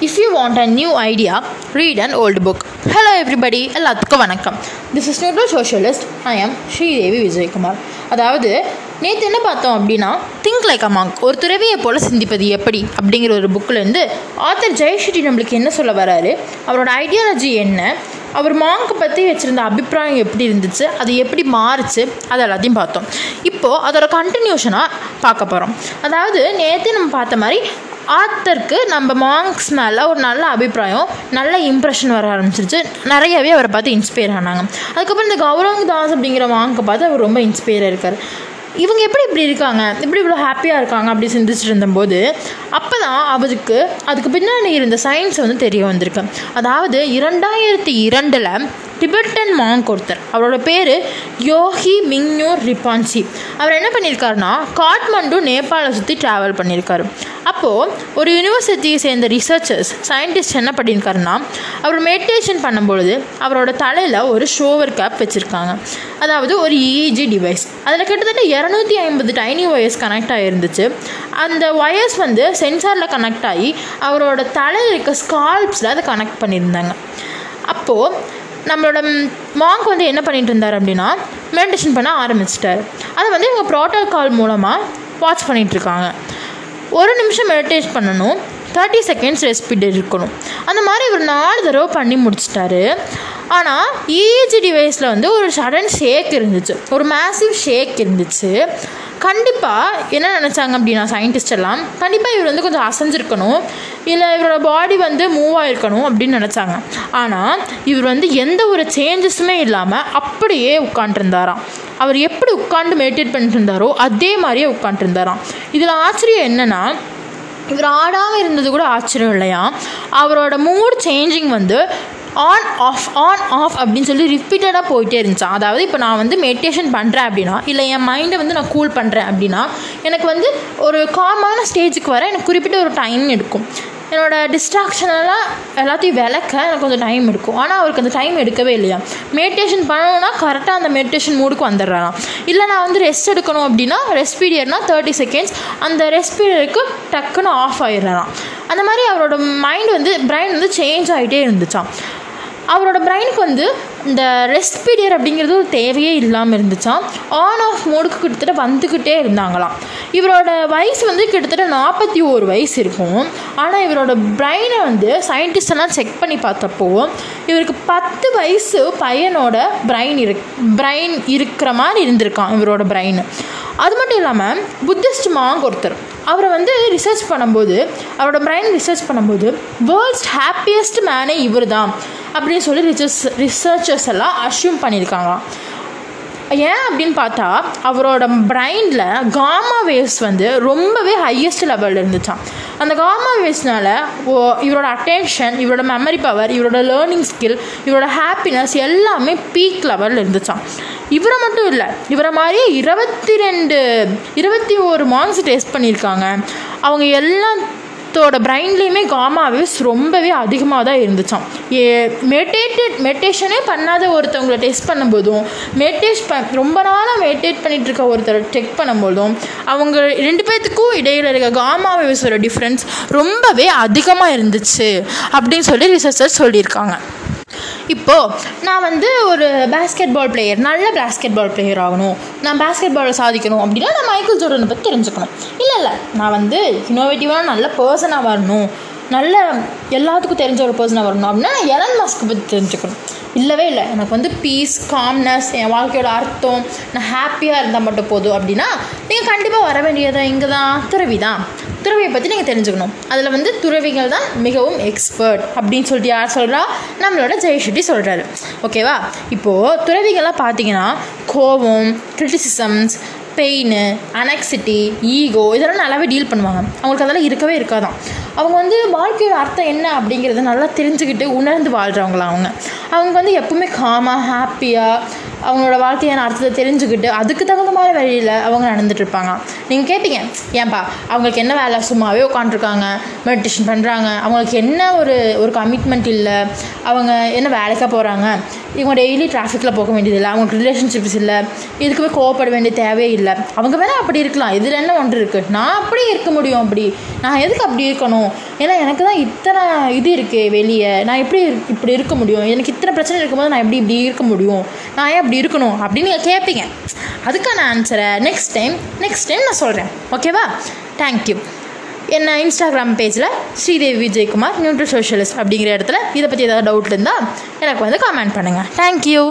If you want a new idea read and old book hello everybody எல்லாத்துக்கும் வணக்கம். This is neutral socialist I am Sridevi Vijayakumar அதாவது நேற்று என்ன பார்த்தோம் அப்படின்னா திங்க் லைக் அ ஒரு துறவியை போல் சிந்திப்பது எப்படி அப்படிங்கிற ஒரு புக்கிலேருந்து ஆத்தர் ஜெயஸ்ரீ நம்மளுக்கு என்ன சொல்ல வராரு? அவரோட ஐடியாலஜி என்ன? அவர் மாங்க் பற்றி வச்சுருந்த அபிப்பிராயம் எப்படி இருந்துச்சு? அது எப்படி மாறுச்சு? அது எல்லாத்தையும் பார்த்தோம். இப்போது அதோட கண்டினியூஷனாக பார்க்க போகிறோம் அதாவது நேற்று நம்ம பார்த்த மாதிரி ஆத்தருக்கு நம்ம மாங்க்ஸ் மேலே ஒரு நல்ல அபிப்பிராயம் நல்ல இம்ப்ரெஷன் வர ஆரம்பிச்சிருச்சு. நிறையவே அவரை பார்த்து இன்ஸ்பயர் ஆனாங்க. அதுக்கப்புறம் இந்த கௌரவ் தாஸ் அப்படிங்கிற மாங்கை பார்த்து அவர் ரொம்ப இன்ஸ்பயர் இருக்கார். இவங்க எப்படி இப்படி இருக்காங்க? இப்படி இவ்வளோ ஹாப்பியாக இருக்காங்க? அப்படி சிந்திச்சுட்டு இருந்தபோது அப்போ தான் அவருக்கு அதுக்கு பின்னாடி இருந்த சயின்ஸ் வந்து தெரிய வந்திருக்கு. அதாவது இரண்டாயிரத்தி இரண்டில் டிபெட்டன் மாங்க் ஒருத்தர் அவரோட பேர் யோகி மிங்யூர் ரிப்பான்சி அவர் என்ன பண்ணியிருக்காருனா காட்மண்டு நேபாளை சுற்றி ட்ராவல் பண்ணியிருக்காரு அப்போது ஒரு யூனிவர்சிட்டியை சேர்ந்த ரிசர்ச்சர்ஸ் சயின்டிஸ்ட் என்ன பண்ணியிருக்காருன்னா அவர் மெடிடேஷன் பண்ணும்பொழுது அவரோட தலையில் ஒரு ஷோவர் கேப் வச்சுருக்காங்க. அதாவது ஒரு இஇஜி டிவைஸ் அதில் கிட்டத்தட்ட இரநூத்தி ஐம்பது டைனி ஒயர்ஸ் கனெக்ட் ஆகிருந்துச்சு அந்த ஒயர்ஸ் வந்து சென்சாரில் கனெக்ட் ஆகி அவரோட தலையில் இருக்க ஸ்கால்ப்ஸில் அதை கனெக்ட் பண்ணியிருந்தாங்க. அப்போது நம்மளோட மாங்க் வந்து என்ன பண்ணிட்டு இருந்தார் அப்படின்னா மெடிடேஷன் பண்ண ஆரம்பிச்சிட்டார். அதை வந்து இவங்க ப்ரோட்டோகால் மூலமாக வாட்ச் பண்ணிகிட்ருக்காங்க ஒரு நிமிஷம் மெடிடேட் பண்ணணும். தேர்ட்டி செகண்ட்ஸ் ரெஸ்பிட் இருக்கணும். அந்த மாதிரி இவர் நாலு தடவை பண்ணி முடிச்சிட்டாரு. ஆனால் இஏஜி டிவைஸில் வந்து ஒரு சடன் ஷேக் இருந்துச்சு. ஒரு மேசிவ் ஷேக் இருந்துச்சு. கண்டிப்பாக என்ன நினச்சாங்க அப்படின்னா சயின்டிஸ்ட் எல்லாம் கண்டிப்பாக இவர் வந்து கொஞ்சம் அசைஞ்சிருக்கணும். இல்லை இவரோட பாடி வந்து மூவ் ஆகிருக்கணும் அப்படின்னு நினச்சாங்க. ஆனால் இவர் வந்து எந்த ஒரு சேஞ்சஸுமே இல்லாமல் அப்படியே உட்காண்ட்ருந்தாராம் அவர் எப்படி உட்காந்து மெடிடேட் பண்ணிட்டு இருந்தாரோ அதே மாதிரியே உட்காண்ட்ருந்தாராம் இதில் ஆச்சரியம் என்னென்னா இவர் ஆடாமல் இருந்தது கூட ஆச்சரியம் இல்லையா? அவரோட மூட் சேஞ்சிங் வந்து ஆன் ஆஃப் ஆன் ஆஃப் அப்படின்னு சொல்லி ரிப்பீட்டடாக போயிட்டே இருந்துச்சான் அதாவது இப்போ நான் வந்து மெடிடேஷன் பண்ணுறேன் அப்படின்னா இல்லை என் மைண்டை வந்து நான் கூல் பண்ணுறேன் அப்படின்னா எனக்கு வந்து ஒரு காமான ஸ்டேஜுக்கு வர எனக்கு குறிப்பிட்ட ஒரு டைம் எடுக்கும். என்னோடய டிஸ்ட்ராக்ஷனெல்லாம் எல்லாத்தையும் விளக்க எனக்கு கொஞ்சம் டைம் எடுக்கும். ஆனால் அவருக்கு அந்த டைம் எடுக்கவே இல்லையா? மெடிடேஷன் பண்ணணுன்னா கரெக்டாக அந்த மெடிடேஷன் மூடுக்கு வந்துடுறாராம். இல்லை நான் வந்து ரெஸ்ட் எடுக்கணும் அப்படின்னா ரெஸ்ட் பீரியட்னா தேர்ட்டி செகண்ட்ஸ் அந்த ரெஸ்ட் பீரியடுக்கு டக்குன்னு ஆஃப் ஆயிடுறாராம். அந்த மாதிரி அவரோட மைண்ட் வந்து பிரைன் வந்து சேஞ்ச் ஆகிட்டே இருந்துச்சான் அவரோட பிரெயினுக்கு வந்து இந்த ரெஸ்ட் பீரியட் அப்படிங்கிறது ஒரு தேவையே இல்லாமல் இருந்துச்சான் ஆன் ஆஃப் மோடுக்கு கிட்டத்தட்ட வந்துக்கிட்டே இருந்தாங்களாம். இவரோட வயசு வந்து கிட்டத்தட்ட நாற்பத்தி ஓரு வயசு இருக்கும். ஆனால் இவரோட பிரெயினை வந்து சயின்டிஸ்ட் எல்லாம் செக் பண்ணி பார்த்தப்போ இவருக்கு பத்து வயசு பையனோட பிரெயின் இரு பிரெயின் இருக்கிற மாதிரி இருந்திருக்கான் இவரோட பிரெயின் அது மட்டும் இல்லாமல் புத்திஸ்ட் மாங்க் ஒருத்தர் அவரை வந்து ரிசர்ச் பண்ணும்போது அவரோட பிரெயின் ரிசர்ச் பண்ணும்போது வேர்ல்ட்ஸ் ஹாப்பியஸ்ட் மேனே இவர் தான் அப்படின்னு சொல்லி ரிசர்ச் ரிசர்ச்சர்ஸ் எல்லாம் அஷ்யூம் பண்ணியிருக்காங்க ஏன் அப்படின்னு பார்த்தா அவரோட பிரைனில் காமா வேவ்ஸ் வந்து ரொம்பவே ஹையஸ்ட் லெவலில் இருந்துச்சான் அந்த காமா வேவ்ஸ்னால ஓ இவரோட அட்டென்ஷன் இவரோட மெமரி பவர் இவரோட லேர்னிங் ஸ்கில் இவரோட ஹாப்பினஸ் எல்லாமே பீக் லெவலில் இருந்துச்சான் இவரை மட்டும் இல்லை இவரை மாதிரியே இருபத்தி ரெண்டு இருபத்தி ஒரு மார்க்ஸ் டெஸ்ட் பண்ணியிருக்காங்க. அவங்க எல்லாம் ஒருத்தரோட பிரைன்லேயுமே காமா வேவ்ஸ் ரொம்பவே அதிகமாக தான் இருந்துச்சான் ஏ மெடிடேட்டட் மெடிடேஷனே பண்ணாத ஒருத்தவங்களை டெஸ்ட் பண்ணும்போதும் மெடிடேஷ் ப ரொம்ப நாளாக மெடிடேட் பண்ணிகிட்டு இருக்க ஒருத்தரை செக் பண்ணும்போதும் அவங்க ரெண்டு பேர்த்துக்கும் இடையில் இருக்க காமா வேவ்ஸோட டிஃப்ரென்ஸ் ரொம்பவே அதிகமாக இருந்துச்சு அப்படின்னு சொல்லி ரிசர்ச்சர்ஸ் சொல்லியிருக்காங்க. இப்போது நான் வந்து ஒரு பேஸ்கெட் பால் பிளேயர் நல்ல பேஸ்கெட் பால் பிளேயர் ஆகணும். நான் பேஸ்கெட் பாலில் சாதிக்கணும் அப்படின்னா நான் மைக்கேல் ஜோர்டனை பற்றி தெரிஞ்சுக்கணும். இல்லை இல்லை நான் வந்து இன்னோவேட்டிவான நல்ல பர்சனாக வரணும். நல்ல எல்லாத்துக்கும் தெரிஞ்ச ஒரு பர்சனாக வரணும் அப்படின்னா நான் எலன் மாஸ்க்கு பற்றி தெரிஞ்சுக்கணும். இல்லவே இல்லை எனக்கு வந்து பீஸ் காம்னஸ் என் வாழ்க்கையோட அர்த்தம் நான் ஹாப்பியாக இருந்தால் மட்டும் போதும் அப்படின்னா நீங்கள் கண்டிப்பாக வர வேண்டியது இங்கே தான் துறவி தான் துறவியை பற்றி நீங்கள் தெரிஞ்சுக்கணும். அதில் வந்து துறவிகள் தான் மிகவும் எக்ஸ்பர்ட் அப்படின்னு சொல்லிட்டு யார் சொல்கிறா நம்மளோட ஜெயஷெட்டி சொல்கிறாரு ஓகேவா இப்போது துறவிகள்லாம் பார்த்தீங்கன்னா கோபம் கிரிட்டிசிசம்ஸ் பெயின் அனக்சிட்டி ஈகோ இதெல்லாம் நல்லாவே டீல் பண்ணுவாங்க. அவங்களுக்கு அதெல்லாம் இருக்கவே இருக்காதான். அவங்க வந்து வாழ்க்கையோட அர்த்தம் என்ன அப்படிங்கிறத நல்லா தெரிஞ்சுக்கிட்டு உணர்ந்து வாழ்கிறவங்களா அவங்க. அவங்க வந்து எப்பவுமே காமாக ஹாப்பியாக அவங்களோட வாழ்க்கையான அர்த்தத்தை தெரிஞ்சுக்கிட்டு அதுக்கு தகுந்த மாதிரி வழியில் அவங்க நடந்துட்டு இருப்பாங்க. நீங்கள் கேட்பீங்க ஏன்பா அவங்களுக்கு என்ன வேலை? சும்மாவே உட்காண்ட்ருக்காங்க மெடிடேஷன் பண்ணுறாங்க அவங்களுக்கு என்ன ஒரு ஒரு கமிட்மெண்ட் இல்லை? அவங்க என்ன வேலைக்காக போகிறாங்க இவங்க டெய்லி டிராஃபிக்கில் போக வேண்டியதில்லை. அவங்களுக்கு ரிலேஷன்ஷிப்ஸ் இல்லை. இதுக்குமே கோவப்பட வேண்டிய தேவையே இல்லை. அவங்க வேணால் அப்படி இருக்கலாம். இதில் என்ன ஒன்று இருக்குது நான் அப்படி இருக்க முடியும் அப்படி. நான் எதுக்கு அப்படி இருக்கணும்? ஏன்னா எனக்கு தான் இத்தனை இது இருக்குது வெளியே. நான் எப்படி இருக்- இப்படி இருக்க முடியும்? எனக்கு இத்தனை பிரச்சனை இருக்கும்போது நான் எப்படி இப்படி இருக்க முடியும்? நான் ஏன் அப்படி இருக்கணும் அப்படின்னு நீங்கள் கேட்பீங்க அதுக்கான ஆன்சரை நெக்ஸ்ட் டைம் நெக்ஸ்ட் டைம் நான் சொல்கிறேன் ஓகேவா தேங்க்யூ என்ன இன்ஸ்டாகிராம் பேஜில் ஸ்ரீதேவி விஜயகுமார் நியூட்ரல் சோஷியலிஸ்ட் அப்படிங்கிற இடத்துல இதை பற்றி ஏதாவது டவுட் இருந்தால் எனக்கு வந்து கமெண்ட் பண்ணுங்கள் தேங்க்யூ